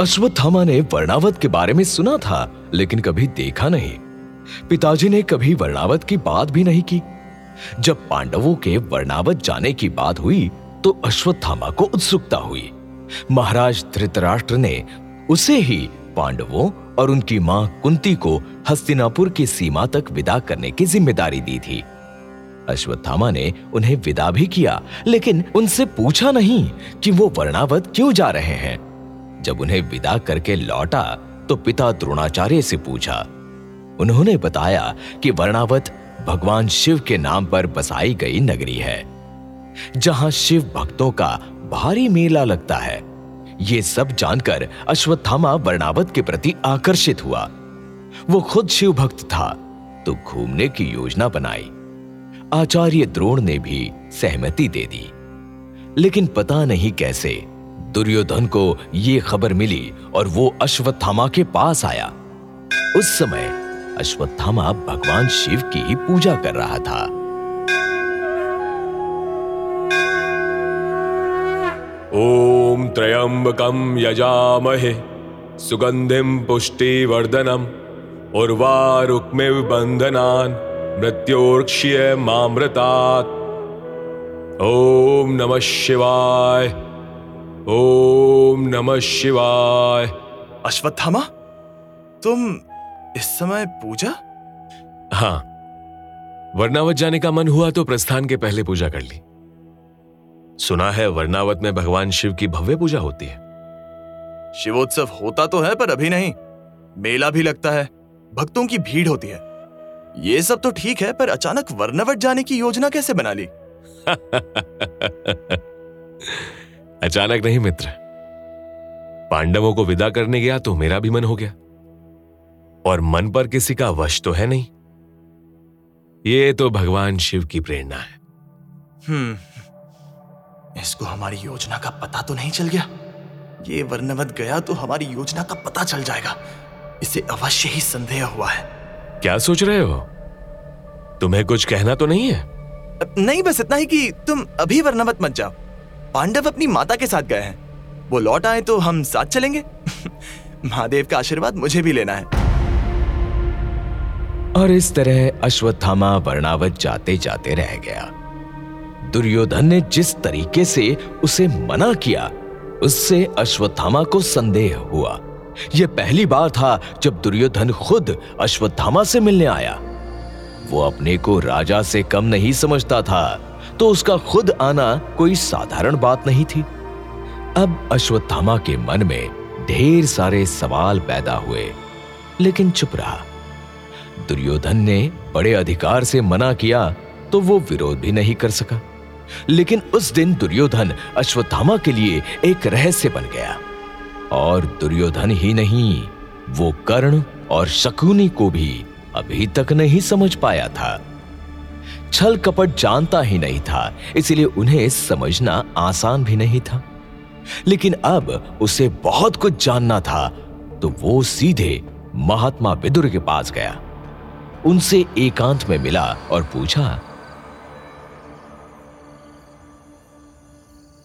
अश्वत्थामा ने वर्णावत के बारे में सुना था, लेकिन कभी देखा नहीं। पिताजी ने कभी वर्णावत की बात भी नहीं की। जब पांडवों के वर्णावत जाने की बात हुई तो अश्वत्थामा को उत्सुकता हुई। महाराज धृतराष्ट्र ने उसे ही पांडवों और उनकी माँ कुंती को हस्तिनापुर की सीमा तक विदा करने की ज़िम्मेदारी दी थी। अश्वत्थामा ने उन्हें विदा भी किया, लेकिन उनसे पूछा नहीं कि वो वर्णावत क्यों जा रहे हैं। जब उन्हें विदा करके लौटा तो पिता द्रोणाचार्य से पूछा। उन्होंने बताया कि वर्णावत भगवान शिव के नाम पर बसाई गई नगरी है, जहाँ शिव भक्तों का भारी मेला लगता है। ये सब जानकर अश्वत्थामा वर्णावत के प्रति आकर्षित हुआ। वो खुद शिव भक्त था तो घूमने की योजना बनाई। आचार्य द्रोण ने भी सहमति दे दी। लेकिन पता नहीं कैसे दुर्योधन को ये खबर मिली और वो अश्वत्थामा के पास आया। उस समय अश्वत्थामा भगवान शिव की पूजा कर रहा था। ओम त्रयंबकम यजामहे सुगंधिम पुष्टिवर्धनम, उर्वारुक्मिव बंधनान मृत्योर्क्ष्य मामृतात्। ओम नमः शिवाय। ओम नमः शिवाय। अश्वत्थामा तुम इस समय पूजा? हाँ वर्णावत जाने का मन हुआ तो प्रस्थान के पहले पूजा कर ली। सुना है वर्णावत में भगवान शिव की भव्य पूजा होती है। शिवोत्सव होता तो है पर अभी नहीं। मेला भी लगता है भक्तों की भीड़ होती है। ये सब तो ठीक है पर अचानक वर्णवट जाने की योजना कैसे बना ली? अचानक नहीं मित्र। पांडवों को विदा करने गया तो मेरा भी मन हो गया। और मन पर किसी का वश तो है नहीं। ये तो भगवान शिव की प्रेरणा है। हम्म। इसको हमारी योजना का पता तो नहीं चल गया? ये वर्णवत गया तो हमारी योजना का पता चल जाएगा। इसे अवश्य ही संदेह हुआ है। क्या सोच रहे हो? तुम्हें कुछ कहना तो नहीं है? नहीं बस इतना ही कि तुम अभी वर्णवत मत जाओ। पांडव अपनी माता के साथ गए हैं। वो लौट आए तो हम साथ चलेंगे। महादेव का आशीर्वाद मुझे भी लेना है। और इस तरह अश्वत्थामा वर्णावत जाते जाते रह गया। दुर्योधन ने जिस तरीके से उसे मना किया, उससे अश्वत्थामा को संदेह हुआ। यह पहली बार था जब दुर्योधन खुद अश्वत्थामा से मिलने आया। वो अपने को राजा से कम नहीं समझता था। तो उसका खुद आना कोई साधारण बात नहीं थी। अब अश्वत्थामा के मन में ढेर सारे सवाल पैदा हुए, लेकिन चुप रहा। दुर्योधन ने बड़े अधिकार से मना किया तो वो विरोध भी नहीं कर सका। लेकिन उस दिन दुर्योधन अश्वत्थामा के लिए एक रहस्य बन गया। और दुर्योधन ही नहीं, वो कर्ण और शकुनी को भी अभी तक नहीं समझ पाया था। छल कपट जानता ही नहीं था इसलिए उन्हें समझना आसान भी नहीं था। लेकिन अब उसे बहुत कुछ जानना था तो वो सीधे महात्मा विदुर के पास गया। उनसे एकांत में मिला और पूछा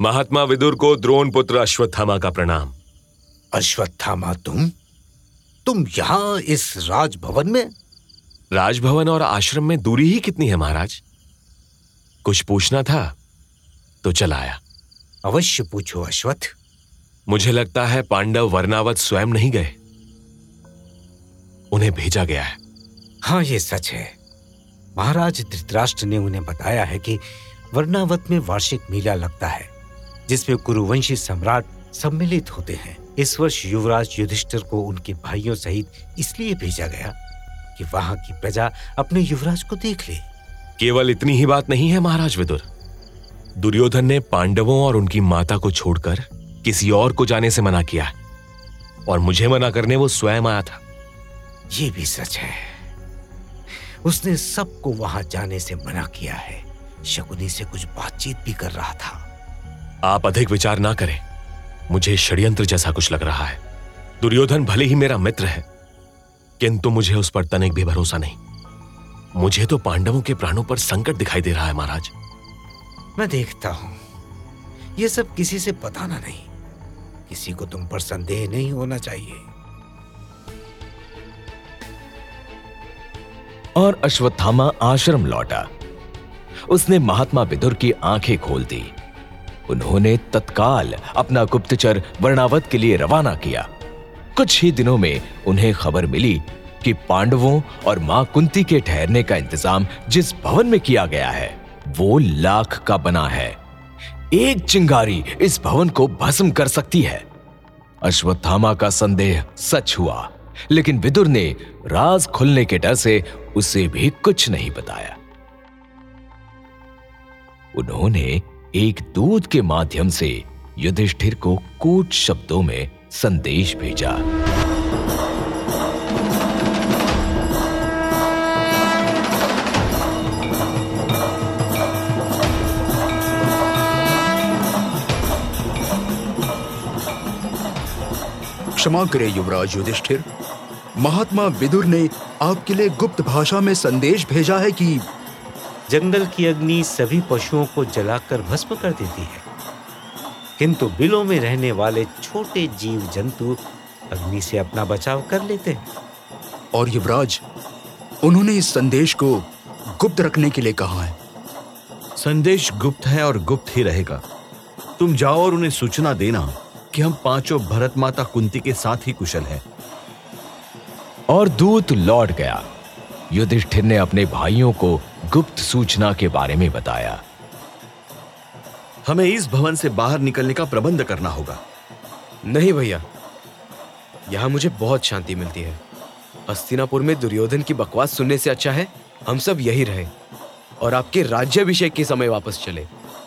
महात्मा विदुर को द्रोण पुत्र अश्वत्थामा का प्रणाम। अश्वत्थामा तुम? तुम यहाँ इस राजभवन में? राजभवन और आश्रम में दूरी ही कितनी है महाराज? कुछ पूछना था तो चला आया। अवश्य पूछो अश्वत्थ मुझे लगता है पांडव वर्णावत स्वयं नहीं गए। उन्हें भेजा गया है। हाँ ये सच है। महाराज धृतराष्ट्र ने उन्हें बताया है कि वर्णावत में वार्षिक मेला लगता है जिसमें कुरुवंशी सम्राट सम्मिलित होते हैं। इस वर्ष युवराज युधिष्ठिर को उनके भाइयों सहित इसलिए भेजा गया कि वहाँ की प्रजा अपने युवराज को देख ले। केवल इतनी ही बात नहीं है महाराज विदुर। दुर्योधन ने पांडवों और उनकी माता को छोड़कर किसी और को जाने से मना किया और मुझे मना करने वो स्वयं आया था। ये भी सच है। उसने सबको वहाँ जाने से मना किया है। शकुनी से कुछ बातचीत भी कर रहा था। आप अधिक विचार ना करें। मुझे षड्यंत्र जैसा कुछ लग रहा है। दुर्योधन भले ही मेरा मित्र है किंतु मुझे उस पर तनिक भी भरोसा नहीं। मुझे तो पांडवों के प्राणों पर संकट दिखाई दे रहा है महाराज। मैं देखता हूँ। यह सब किसी से बताना नहीं। किसी को तुम पर संदेह नहीं होना चाहिए। और अश्वत्थामा आश्रम लौटा। उसने महात्मा विदुर की आँखें खोल दी। उन्होंने तत्काल अपना गुप्तचर वर्णावत के लिए रवाना किया। कुछ ही दिनों में उन्हें खबर मिली कि पांडवों और माँ कुंती के ठहरने का इंतज़ाम जिस भवन में किया गया है, वो लाख का बना है। एक चिंगारी इस भवन को भस्म कर सकती है। अश्वत्थामा का संदेह सच हुआ, लेकिन विदुर ने राज खुलने के डर से उसे भी कुछ नहीं बताया। उन्होंने एक दूत के माध्यम से युधिष्ठिर को कूट शब्दों में संदेश भेजा। क्षमा करें युवराज युधिष्ठिर। महात्मा विदुर ने आपके लिए गुप्त भाषा में संदेश भेजा है कि जंगल की अग्नि सभी पशुओं को जलाकर भस्म कर देती है। किंतु बिलों में रहने वाले छोटे जीव जंतु अग्नि से अपना बचाव कर लेते हैं। और युवराज उन्होंने इस संदेश को गुप्त रखने के लिए कहा है। संदेश गुप्त है और गुप्त ही रहेगा। तुम जाओ और उन्हें सूचना देना कि हम पाँचों भरत माता कुंती के साथ ही कुशल हैं। और दूत लौट गया। युधिष्ठिर ने अपने भाइयों को गुप्त सूचना के बारे में बताया। हमें इस भवन से बाहर निकलने का प्रबंध करना होगा। नहीं भैया यहाँ मुझे बहुत शांति मिलती है। हस्तिनापुर में दुर्योधन की बकवास सुनने से अच्छा है हम सब यही रहे और आपके राज्याभिषेक के समय वापस चले।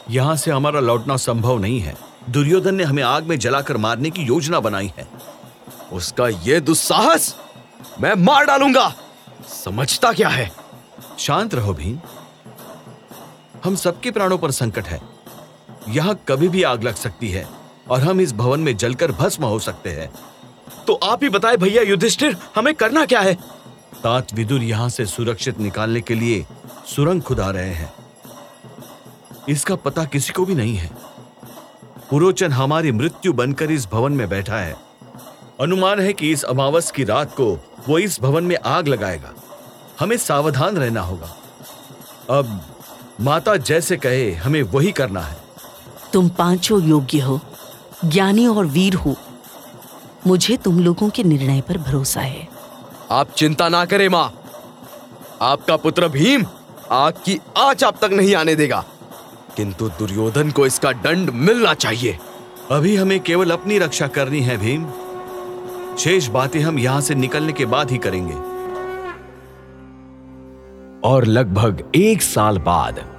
यहाँ से हमारा लौटना संभव नहीं है। दुर्योधन ने हमें आग में जलाकर मारने की योजना बनाई है। उसका ये दुस्साहस मैं मार डालूँगा। समझता क्या है? शांत रहो भीम। हम सबके प्राणों पर संकट है। यहाँ कभी भी आग लग सकती है और हम इस भवन में जलकर भस्म हो सकते हैं। तो आप ही बताए भैया युधिष्ठिर, हमें करना क्या है? तात विदुर यहाँ से सुरक्षित निकालने के लिए सुरंग खुदा रहे हैं। इसका पता किसी को भी नहीं है। पुरोचन हमारी मृत्यु बनकर इस भवन में बैठा है। अनुमान है कि इस अमावस की रात को वो इस भवन में आग लगाएगा। हमें सावधान रहना होगा। अब माता जैसे कहे, हमें वही करना है। तुम पाँचों योग्य हो ज्ञानी और वीर हो। मुझे तुम लोगों के निर्णय पर भरोसा है। आप चिंता ना करें माँ। आपका पुत्र भीम आग की आँच आप तक नहीं आने देगा। किंतु दुर्योधन को इसका दंड मिलना चाहिए। अभी हमें केवल अपनी रक्षा करनी है भीम। शेष बातें हम यहाँ से निकलने के बाद ही करेंगे। और लगभग एक साल बाद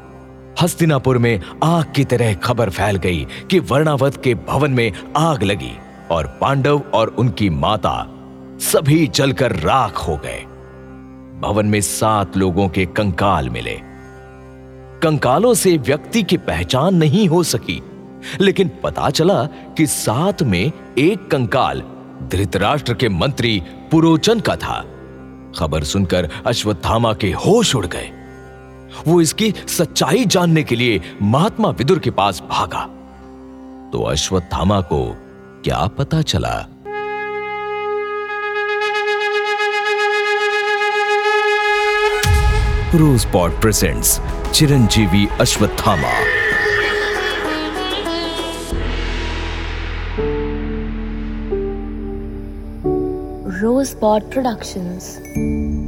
हस्तिनापुर में आग की तरह खबर फैल गई कि वर्णावत के भवन में आग लगी और पांडव और उनकी माता सभी जलकर राख हो गए। भवन में सात लोगों के कंकाल मिले। कंकालों से व्यक्ति की पहचान नहीं हो सकी, लेकिन पता चला कि सात में एक कंकाल धृतराष्ट्र के मंत्री पुरोचन का था। खबर सुनकर अश्वत्थामा के होश उड़ गए। वो इसकी सच्चाई जानने के लिए महात्मा विदुर के पास भागा। तो अश्वत्थामा को क्या पता चला? Rosebud presents Chiranjeevi Ashwatthama. Rosebud Productions.